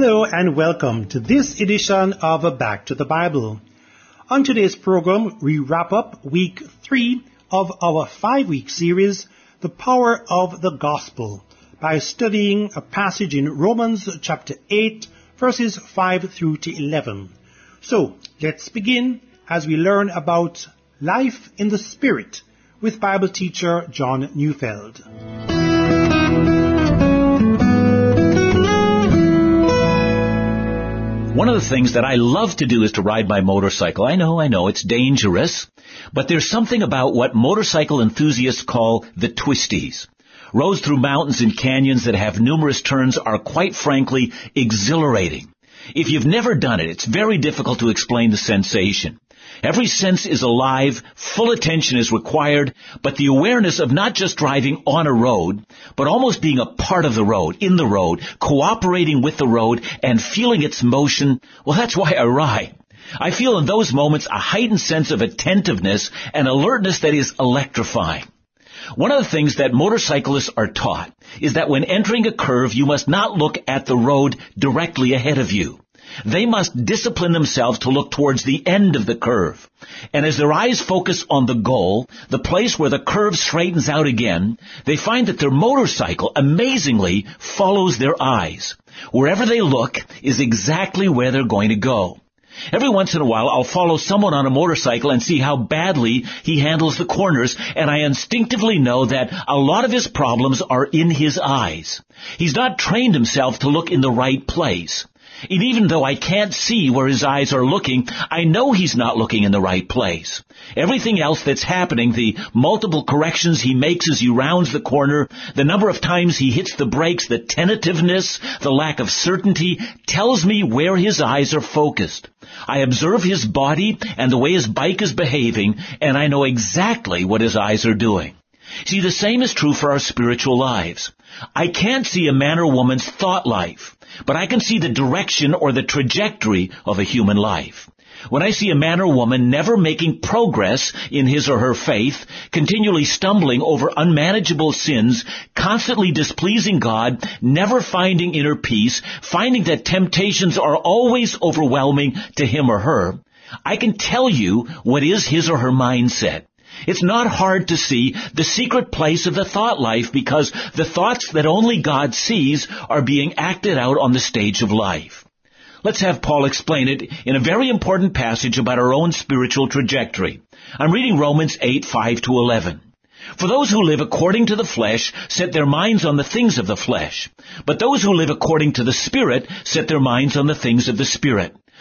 Hello and welcome to this edition of Back to the Bible. On today's program, we wrap up week three of our five week series, The Power of the Gospel, by studying a passage in Romans chapter 8, verses 5 through to 11. So, let's begin as we learn about life in the Spirit with Bible teacher John Neufeld. One of the things that I love to do is to ride my motorcycle. I know, I know, it's dangerous, but there's something about what motorcycle enthusiasts call the twisties. Roads through mountains and canyons that have numerous turns are quite frankly exhilarating. If you've never done it, it's very difficult to explain the sensation. Every sense is alive, full attention is required, but the awareness of not just driving on a road, but almost being a part of the road, in the road, cooperating with the road, and feeling its motion, well that's why I ride. I feel in those moments a heightened sense of attentiveness and alertness that is electrifying. One of the things that motorcyclists are taught is that when entering a curve, you must not look at the road directly ahead of you. They must discipline themselves to look towards the end of the curve. And as their eyes focus on the goal, the place where the curve straightens out again, they find that their motorcycle amazingly follows their eyes. Wherever they look is exactly where they're going to go. Every once in a while, I'll follow someone on a motorcycle and see how badly he handles the corners, and I instinctively know that a lot of his problems are in his eyes. He's not trained himself to look in the right place. And even though I can't see where his eyes are looking, I know he's not looking in the right place. Everything else that's happening, the multiple corrections he makes as he rounds the corner, the number of times he hits the brakes, the tentativeness, the lack of certainty, tells me where his eyes are focused. I observe his body and the way his bike is behaving, and I know exactly what his eyes are doing. See, the same is true for our spiritual lives. I can't see a man or woman's thought life but I can see the direction or the trajectory of a human life. When I see a man or woman never making progress in his or her faith, continually stumbling over unmanageable sins, constantly displeasing God, never finding inner peace, finding that temptations are always overwhelming to him or her, I can tell you what is his or her mindset. It's not hard to see the secret place of the thought life because the thoughts that only God sees are being acted out on the stage of life. Let's have Paul explain it in a very important passage about our own spiritual trajectory. I'm reading Romans 8, 5 to 11. For those who live according to the flesh set their minds on the things of the flesh. But those who live according to the Spirit set their minds on the things of the Spirit.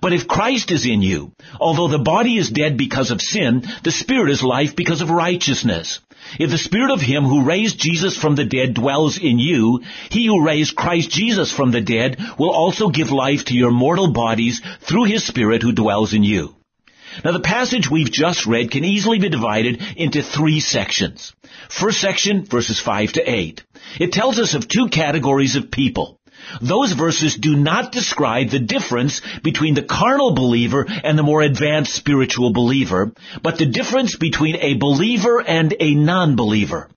But if Christ is in you, although the body is dead because of sin, the spirit is life because of righteousness. If the spirit of him who raised Jesus from the dead dwells in you, he who raised Christ Jesus from the dead will also give life to your mortal bodies through his spirit who dwells in you. Now the passage we've just read can easily be divided into three sections. First section, verses 5 to 8. It tells us of two categories of people. Those verses do not describe the difference between the carnal believer and the more advanced spiritual believer, but the difference between a believer and a non-believer.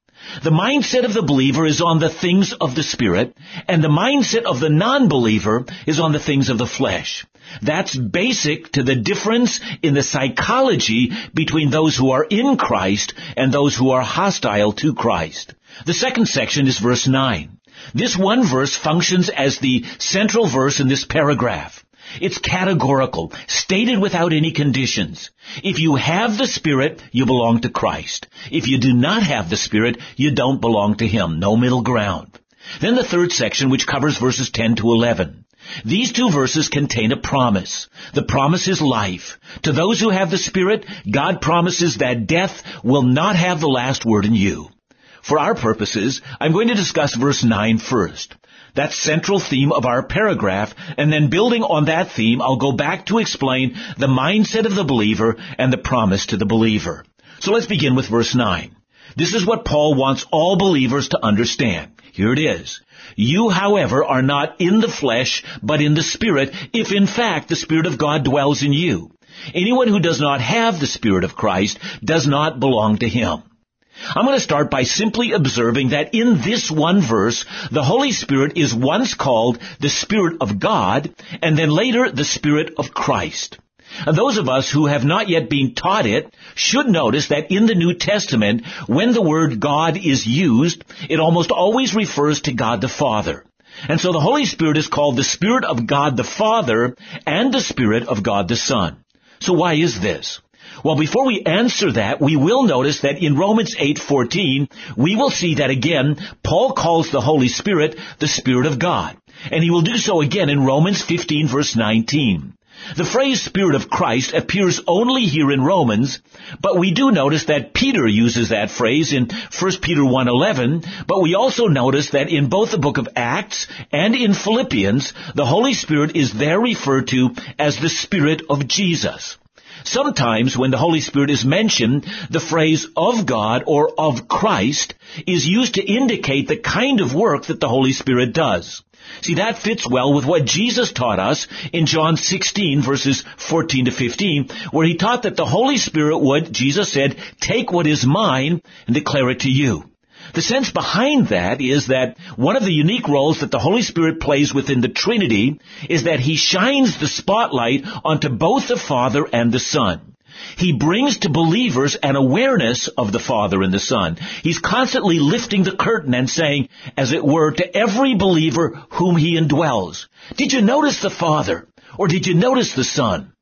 The mindset of the believer is on the things of the Spirit, and the mindset of the non-believer is on the things of the flesh. That's basic to the difference in the psychology between those who are in Christ and those who are hostile to Christ. The second section is verse 9. This one verse functions as the central verse in this paragraph. It's categorical, stated without any conditions. If you have the Spirit, you belong to Christ. If you do not have the Spirit, you don't belong to Him. No middle ground. Then the third section, which covers verses 10 to 11. These two verses contain a promise. The promise is life. To those who have the Spirit, God promises that death will not have the last word in you. For our purposes, I'm going to discuss verse 9 first. That central theme of our paragraph, and then building on that theme, I'll go back to explain the mindset of the believer and the promise to the believer. So let's begin with verse 9. This is what Paul wants all believers to understand. Here it is. You, however, are not in the flesh, but in the Spirit, if in fact the Spirit of God dwells in you. Anyone who does not have the Spirit of Christ does not belong to Him. I'm going to start by simply observing that in this one verse, the Holy Spirit is once called the Spirit of God, and then later the Spirit of Christ. And those of us who have not yet been taught it should notice that in the New Testament, when the word God is used, it almost always refers to God the Father. And so the Holy Spirit is called the Spirit of God the Father and the Spirit of God the Son. So why is this? Well, before we answer that, we will notice that in Romans 8:14, we will see that again, Paul calls the Holy Spirit the Spirit of God. And he will do so again in Romans 15 verse 19. The phrase Spirit of Christ appears only here in Romans, but we do notice that Peter uses that phrase in 1 Peter 1.11, but we also notice that in both the book of Acts and in Philippians, the Holy Spirit is there referred to as the Spirit of Jesus. Sometimes when the Holy Spirit is mentioned, the phrase of God or of Christ is used to indicate the kind of work that the Holy Spirit does. See, that fits well with what Jesus taught us in John 16 verses 14 to 15, where he taught that the Holy Spirit would, Jesus said, take what is mine and declare it to you. The sense behind that is that one of the unique roles that the Holy Spirit plays within the Trinity is that He shines the spotlight onto both the Father and the Son. He brings to believers an awareness of the Father and the Son. He's constantly lifting the curtain and saying, as it were, to every believer whom He indwells, did you notice the Father? Or did you notice the Son?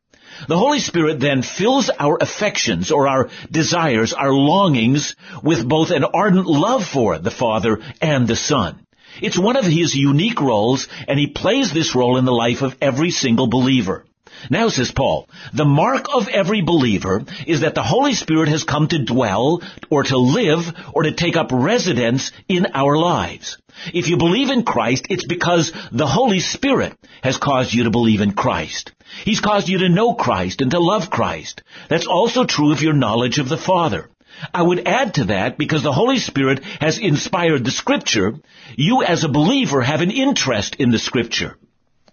The Holy Spirit then fills our affections or our desires, our longings with both an ardent love for the Father and the Son. It's one of His unique roles and He plays this role in the life of every single believer. Now, says Paul, the mark of every believer is that the Holy Spirit has come to dwell, or to live, or to take up residence in our lives. If you believe in Christ, it's because the Holy Spirit has caused you to believe in Christ. He's caused you to know Christ and to love Christ. That's also true of your knowledge of the Father. I would add to that, because the Holy Spirit has inspired the Scripture, you as a believer have an interest in the Scripture.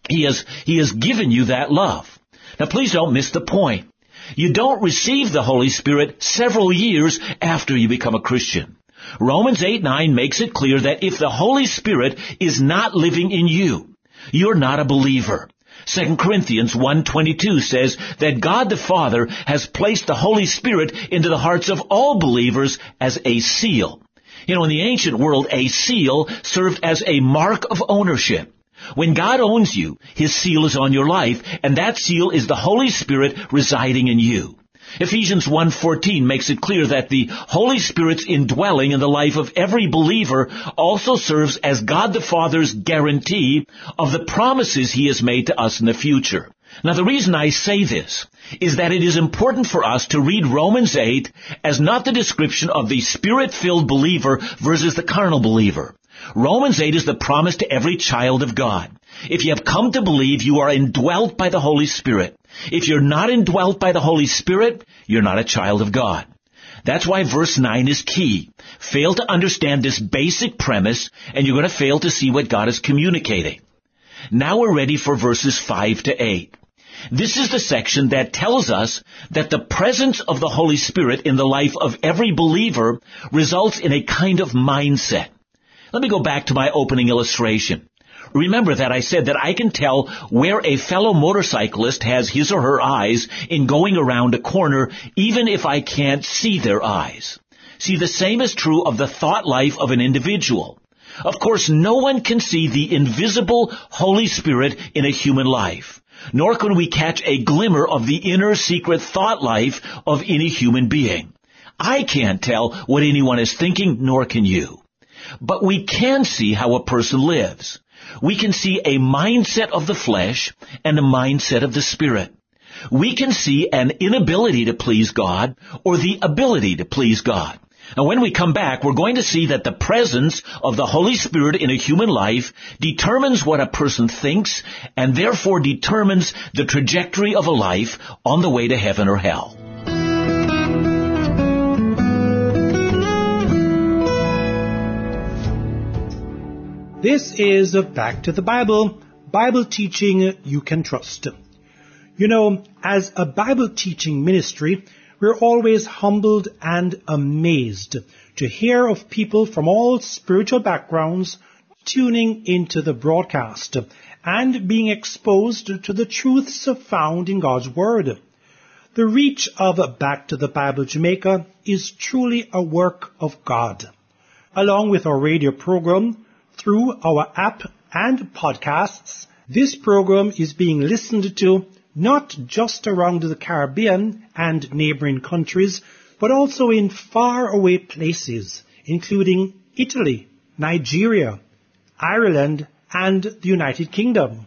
He has, he has given you that love. Now please don't miss the point. You don't receive the Holy Spirit several years after you become a Christian. Romans 8 9 makes it clear that if the Holy Spirit is not living in you, you're not a believer. 2 Corinthians 1.22 says that God the Father has placed the Holy Spirit into the hearts of all believers as a seal. You know, in the ancient world, a seal served as a mark of ownership. When God owns you, His seal is on your life, and that seal is the Holy Spirit residing in you. Ephesians 1.14 makes it clear that the Holy Spirit's indwelling in the life of every believer also serves as God the Father's guarantee of the promises He has made to us in the future. Now the reason I say this is that it is important for us to read Romans 8 as not the description of the spirit-filled believer versus the carnal believer. Romans 8 is the promise to every child of God. If you have come to believe, you are indwelt by the Holy Spirit. If you're not indwelt by the Holy Spirit, you're not a child of God. That's why verse 9 is key. Fail to understand this basic premise, and you're going to fail to see what God is communicating. Now we're ready for verses 5 to 8. This is the section that tells us that the presence of the Holy Spirit in the life of every believer results in a kind of mindset. Let me go back to my opening illustration. Remember that I said that I can tell where a fellow motorcyclist has his or her eyes in going around a corner even if I can't see their eyes. See, the same is true of the thought life of an individual. Of course, no one can see the invisible Holy Spirit in a human life, nor can we catch a glimmer of the inner secret thought life of any human being. I can't tell what anyone is thinking, nor can you. But we can see how a person lives. We can see a mindset of the flesh and a mindset of the spirit. We can see an inability to please God or the ability to please God. And when we come back, we're going to see that the presence of the Holy Spirit in a human life determines what a person thinks and therefore determines the trajectory of a life on the way to heaven or hell. This is Back to the Bible, Bible teaching you can trust. You know, as a Bible teaching ministry, we're always humbled and amazed to hear of people from all spiritual backgrounds tuning into the broadcast and being exposed to the truths found in God's Word. The reach of Back to the Bible Jamaica is truly a work of God. Along with our radio program, through our app and podcasts, this program is being listened to not just around the Caribbean and neighboring countries, but also in faraway places, including Italy, Nigeria, Ireland, and the United Kingdom.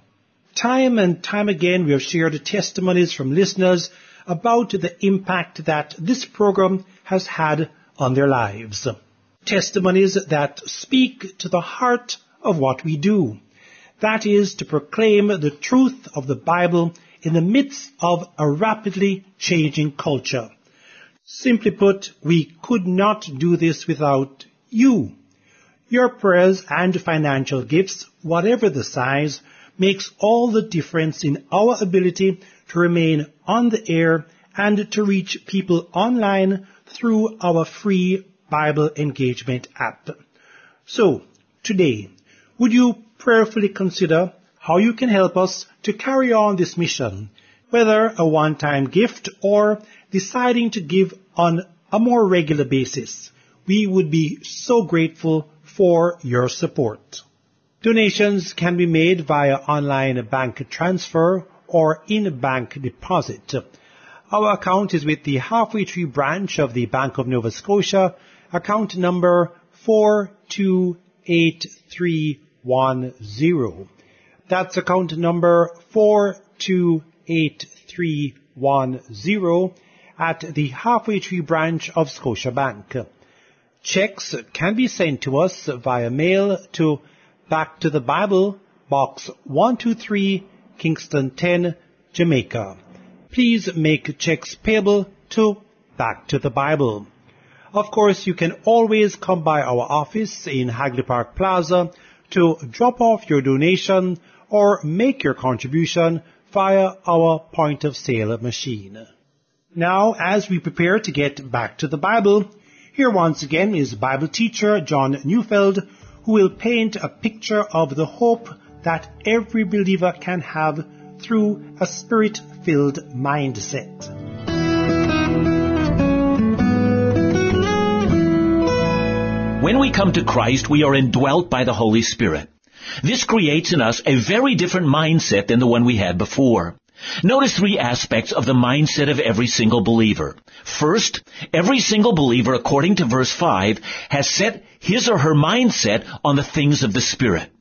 Time and time again we have shared testimonies from listeners about the impact that this program has had on their lives. Testimonies that speak to the heart of what we do. That is to proclaim the truth of the Bible in the midst of a rapidly changing culture. Simply put, we could not do this without you. Your prayers and financial gifts, whatever the size, makes all the difference in our ability to remain on the air and to reach people online through our free Bible Engagement app. So, today, would you prayerfully consider how you can help us to carry on this mission, whether a one-time gift or deciding to give on a more regular basis. We would be so grateful for your support. Donations can be made via online bank transfer or in-bank deposit. Our account is with the Halfway Tree branch of the Bank of Nova Scotia, account number 428310. That's account number 428310 at the Halfway Tree branch of Scotia Bank. Checks can be sent to us via mail to Back to the Bible, Box 123, Kingston 10, Jamaica. Please make checks payable to Back to the Bible. Of course, you can always come by our office in Hagley Park Plaza to drop off your donation or make your contribution via our point of sale machine. Now, as we prepare to get back to the Bible, here once again is Bible teacher John Neufeld, who will paint a picture of the hope that every believer can have through a spirit-filled mindset. When we come to Christ, we are indwelt by the Holy Spirit. This creates in us a very different mindset than the one we had before. Notice three aspects of the mindset of every single believer. First, every single believer, according to verse 5, has set his or her mindset on the things of the Spirit.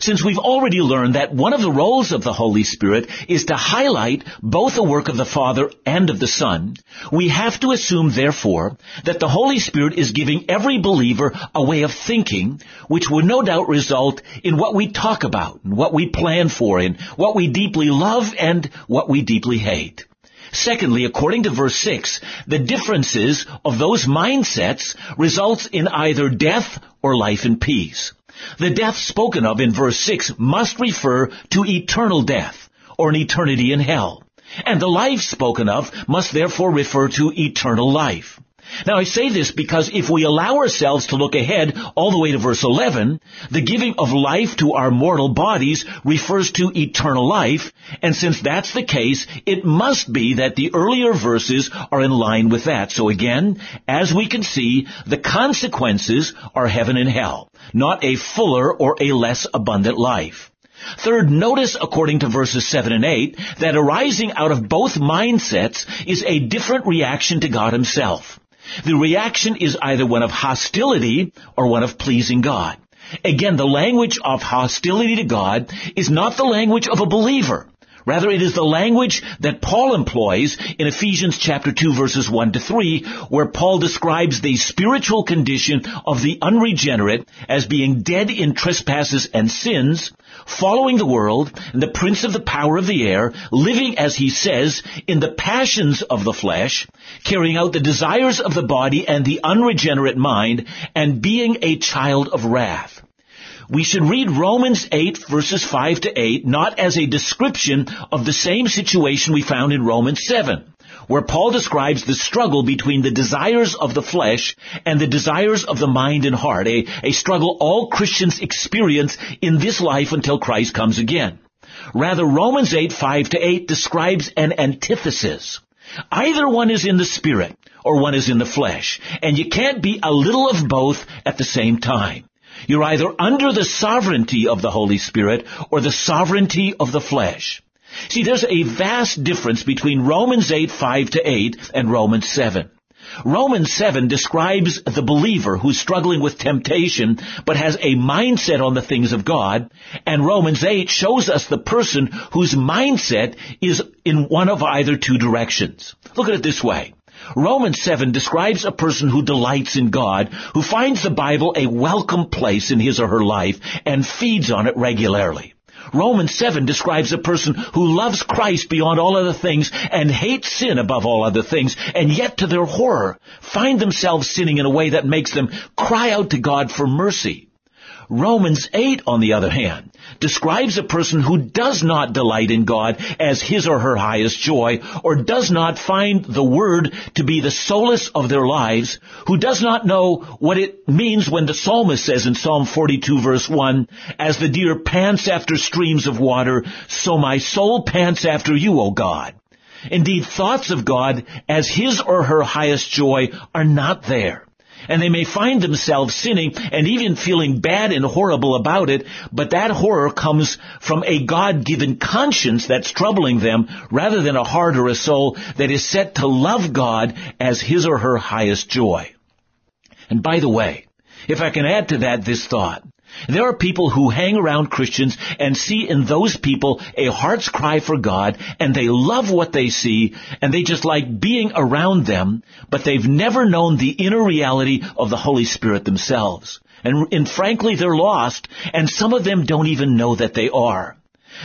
Since we've already learned that one of the roles of the Holy Spirit is to highlight both the work of the Father and of the Son, we have to assume, therefore, that the Holy Spirit is giving every believer a way of thinking which would no doubt result in what we talk about, and what we plan for, and what we deeply love and what we deeply hate. Secondly, according to verse 6, the differences of those mindsets results in either death or life and peace. The death spoken of in verse 6 must refer to eternal death, or an eternity in hell. And the life spoken of must therefore refer to eternal life. Now I say this because if we allow ourselves to look ahead all the way to verse 11, the giving of life to our mortal bodies refers to eternal life, and since that's the case, it must be that the earlier verses are in line with that. So again, as we can see, the consequences are heaven and hell, not a fuller or a less abundant life. Third, notice according to verses 7 and 8 that arising out of both mindsets is a different reaction to God himself. The reaction is either one of hostility or one of pleasing God. Again, the language of hostility to God is not the language of a believer. Rather, it is the language that Paul employs in Ephesians chapter 2 verses 1 to 3, where Paul describes the spiritual condition of the unregenerate as being dead in trespasses and sins, following the world and the prince of the power of the air, living, as he says, in the passions of the flesh, carrying out the desires of the body and the unregenerate mind, and being a child of wrath. We should read Romans 8 verses 5 to 8 not as a description of the same situation we found in Romans 7 where Paul describes the struggle between the desires of the flesh and the desires of the mind and heart, a, a struggle all Christians experience in this life until Christ comes again. Rather, Romans 8, 5 to 8 describes an antithesis. Either one is in the spirit or one is in the flesh, and you can't be a little of both at the same time. You're either under the sovereignty of the Holy Spirit or the sovereignty of the flesh. See, there's a vast difference between Romans 8, 5 to 8 and Romans 7. Romans 7 describes the believer who's struggling with temptation but has a mindset on the things of God, and Romans 8 shows us the person whose mindset is in one of either two directions. Look at it this way. Romans 7 describes a person who delights in God, who finds the Bible a welcome place in his or her life and feeds on it regularly. Romans 7 describes a person who loves Christ beyond all other things and hates sin above all other things, and yet to their horror find themselves sinning in a way that makes them cry out to God for mercy. Romans 8, on the other hand, describes a person who does not delight in God as his or her highest joy, or does not find the Word to be the solace of their lives, who does not know what it means when the psalmist says in Psalm 42 verse 1, As the deer pants after streams of water, so my soul pants after you, O God. Indeed, thoughts of God as his or her highest joy are not there and they may find themselves sinning and even feeling bad and horrible about it, but that horror comes from a God-given conscience that's troubling them rather than a heart or a soul that is set to love God as his or her highest joy. And by the way, if I can add to that this thought, there are people who hang around Christians and see in those people a heart's cry for God and they love what they see and they just like being around them, but they've never known the inner reality of the Holy Spirit themselves. And, and frankly, they're lost and some of them don't even know that they are.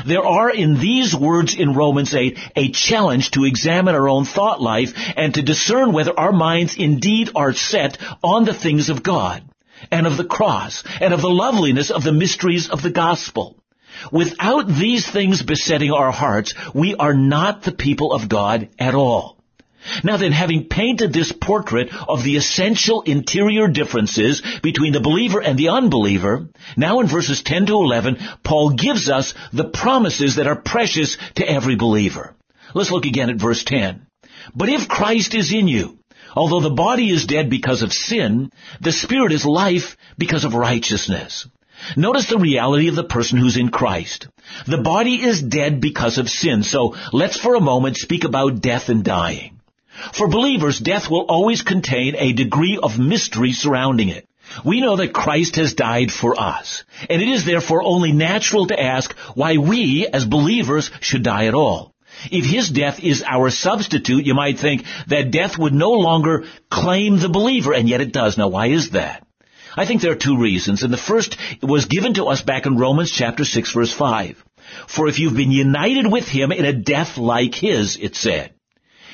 There are in these words in Romans 8 a challenge to examine our own thought life and to discern whether our minds indeed are set on the things of God and of the cross and of the loveliness of the mysteries of the gospel. Without these things besetting our hearts, we are not the people of God at all. Now then, having painted this portrait of the essential interior differences between the believer and the unbeliever, now in verses 10 to 11, Paul gives us the promises that are precious to every believer. Let's look again at verse 10. But if Christ is in you, Although the body is dead because of sin, the spirit is life because of righteousness. Notice the reality of the person who's in Christ. The body is dead because of sin, so let's for a moment speak about death and dying. For believers, death will always contain a degree of mystery surrounding it. We know that Christ has died for us, and it is therefore only natural to ask why we, as believers, should die at all. If his death is our substitute, you might think that death would no longer claim the believer, and yet it does. Now, why is that? I think there are two reasons, and the first was given to us back in Romans chapter 6 verse 5. For if you've been united with him in a death like his, it said.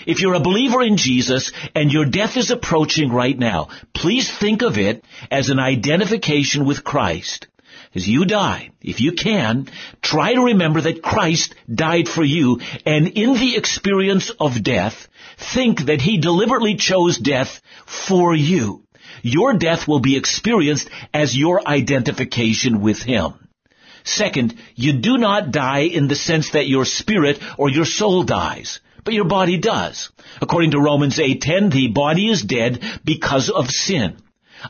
If you're a believer in Jesus and your death is approaching right now, please think of it as an identification with Christ as you die, if you can, try to remember that Christ died for you, and in the experience of death, think that He deliberately chose death for you. Your death will be experienced as your identification with Him. Second, you do not die in the sense that your spirit or your soul dies, but your body does. According to Romans 8:10, the body is dead because of sin.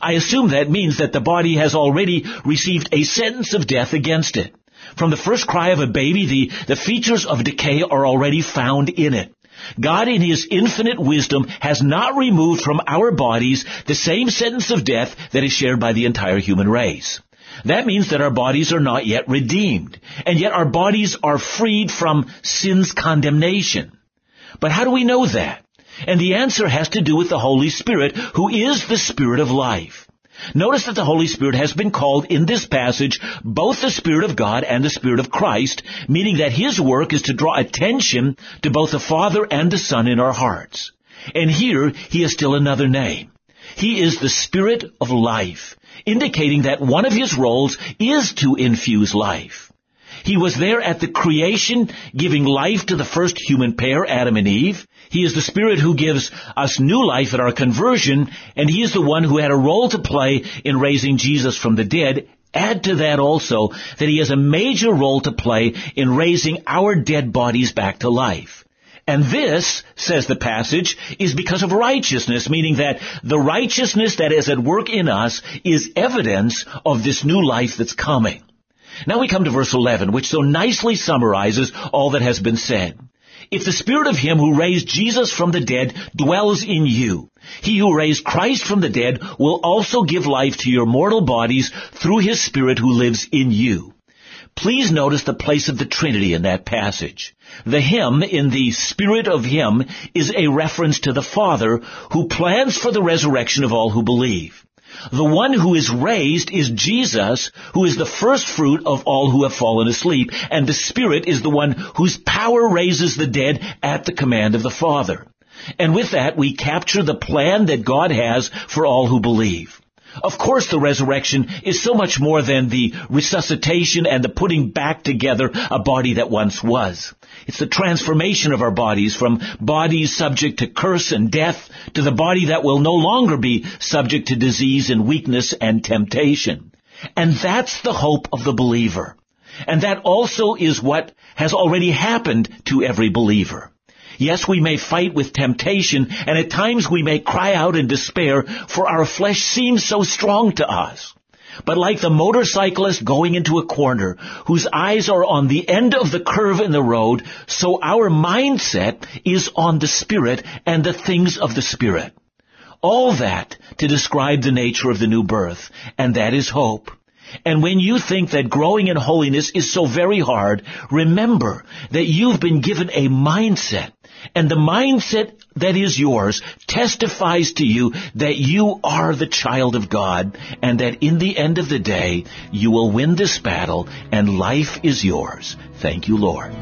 I assume that means that the body has already received a sentence of death against it. From the first cry of a baby, the, the features of decay are already found in it. God in His infinite wisdom has not removed from our bodies the same sentence of death that is shared by the entire human race. That means that our bodies are not yet redeemed, and yet our bodies are freed from sin's condemnation. But how do we know that? And the answer has to do with the Holy Spirit, who is the Spirit of life. Notice that the Holy Spirit has been called in this passage both the Spirit of God and the Spirit of Christ, meaning that His work is to draw attention to both the Father and the Son in our hearts. And here, He is still another name. He is the Spirit of life, indicating that one of His roles is to infuse life. He was there at the creation, giving life to the first human pair, Adam and Eve. He is the Spirit who gives us new life at our conversion, and He is the one who had a role to play in raising Jesus from the dead. Add to that also that He has a major role to play in raising our dead bodies back to life. And this, says the passage, is because of righteousness, meaning that the righteousness that is at work in us is evidence of this new life that's coming. Now we come to verse 11, which so nicely summarizes all that has been said. If the spirit of him who raised Jesus from the dead dwells in you, he who raised Christ from the dead will also give life to your mortal bodies through his spirit who lives in you. Please notice the place of the Trinity in that passage. The him in the spirit of him is a reference to the Father who plans for the resurrection of all who believe. The one who is raised is Jesus, who is the first fruit of all who have fallen asleep, and the Spirit is the one whose power raises the dead at the command of the Father. And with that, we capture the plan that God has for all who believe. Of course, the resurrection is so much more than the resuscitation and the putting back together a body that once was. It's the transformation of our bodies from bodies subject to curse and death to the body that will no longer be subject to disease and weakness and temptation. And that's the hope of the believer. And that also is what has already happened to every believer. Yes, we may fight with temptation, and at times we may cry out in despair, for our flesh seems so strong to us. But like the motorcyclist going into a corner, whose eyes are on the end of the curve in the road, so our mindset is on the Spirit and the things of the Spirit. All that to describe the nature of the new birth, and that is hope. And when you think that growing in holiness is so very hard, remember that you've been given a mindset. And the mindset that is yours testifies to you that you are the child of God and that in the end of the day, you will win this battle and life is yours. Thank you, Lord.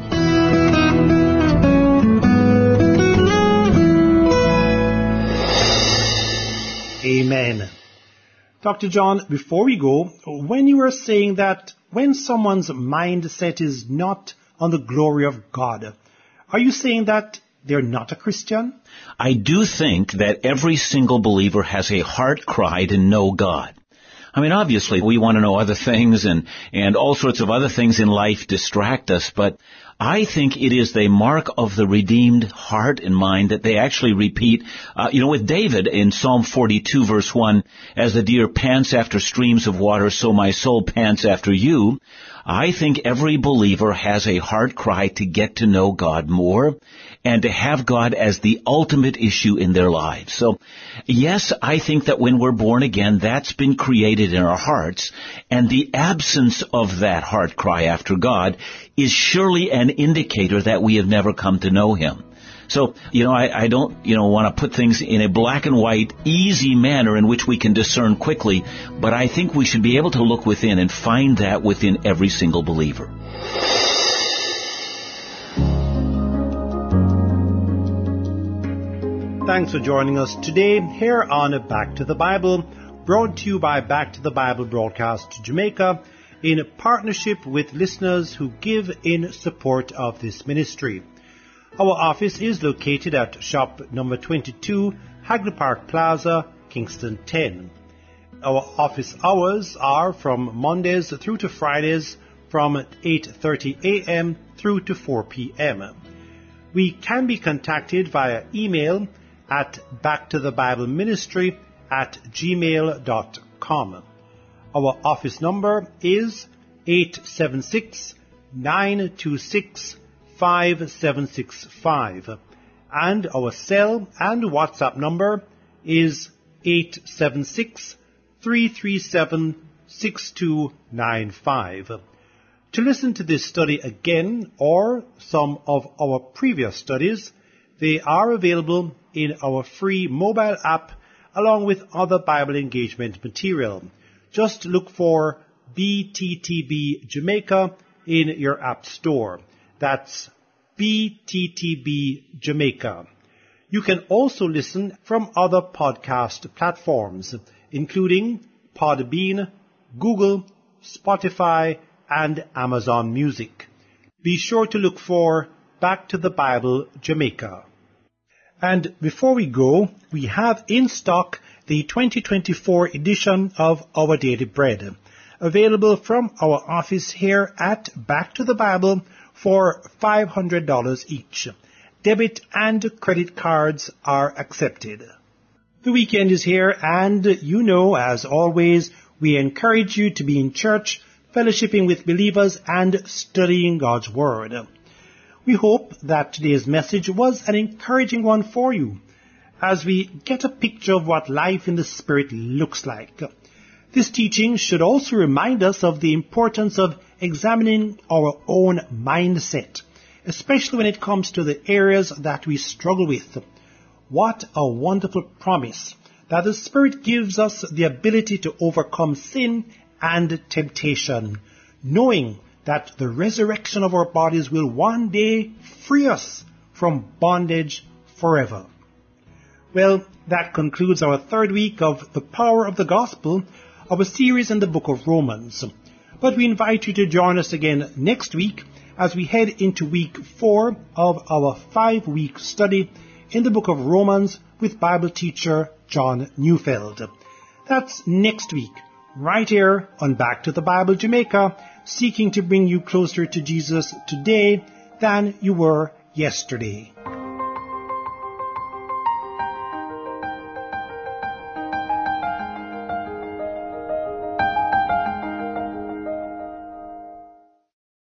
Amen. Dr. John, before we go, when you were saying that when someone's mindset is not on the glory of God, are you saying that they're not a Christian? I do think that every single believer has a heart cry to know God. I mean, obviously, we want to know other things and, and all sorts of other things in life distract us, but I think it is the mark of the redeemed heart and mind that they actually repeat. Uh, you know, with David in Psalm 42 verse 1, as the deer pants after streams of water, so my soul pants after you. I think every believer has a heart cry to get to know God more and to have God as the ultimate issue in their lives. So, yes, I think that when we're born again, that's been created in our hearts, and the absence of that heart cry after God is surely an indicator that we have never come to know Him. So, you know, I, I don't, you know, want to put things in a black and white, easy manner in which we can discern quickly, but I think we should be able to look within and find that within every single believer. Thanks for joining us today here on Back to the Bible, brought to you by Back to the Bible Broadcast Jamaica in partnership with listeners who give in support of this ministry. Our office is located at shop number 22, Hagley Park Plaza, Kingston 10. Our office hours are from Mondays through to Fridays from 8:30 a.m. through to 4 p.m. We can be contacted via email at backtothebibleministry at gmail.com. Our office number is 876 926 5765 and our cell and WhatsApp number is 876 337 6295. To listen to this study again or some of our previous studies, they are available in our free mobile app along with other Bible engagement material. Just look for BTTB Jamaica in your app store. That's BTTB Jamaica. You can also listen from other podcast platforms, including Podbean, Google, Spotify, and Amazon Music. Be sure to look for Back to the Bible Jamaica. And before we go, we have in stock the 2024 edition of Our Daily Bread, available from our office here at Back to the Bible for $500 each. Debit and credit cards are accepted. The weekend is here and you know, as always, we encourage you to be in church, fellowshipping with believers and studying God's Word. We hope that today's message was an encouraging one for you as we get a picture of what life in the Spirit looks like. This teaching should also remind us of the importance of examining our own mindset, especially when it comes to the areas that we struggle with. What a wonderful promise that the Spirit gives us the ability to overcome sin and temptation, knowing that the resurrection of our bodies will one day free us from bondage forever. Well, that concludes our third week of The Power of the Gospel, our series in the book of Romans. But we invite you to join us again next week as we head into week four of our five week study in the book of Romans with Bible teacher John Neufeld. That's next week, right here on Back to the Bible Jamaica, seeking to bring you closer to Jesus today than you were yesterday.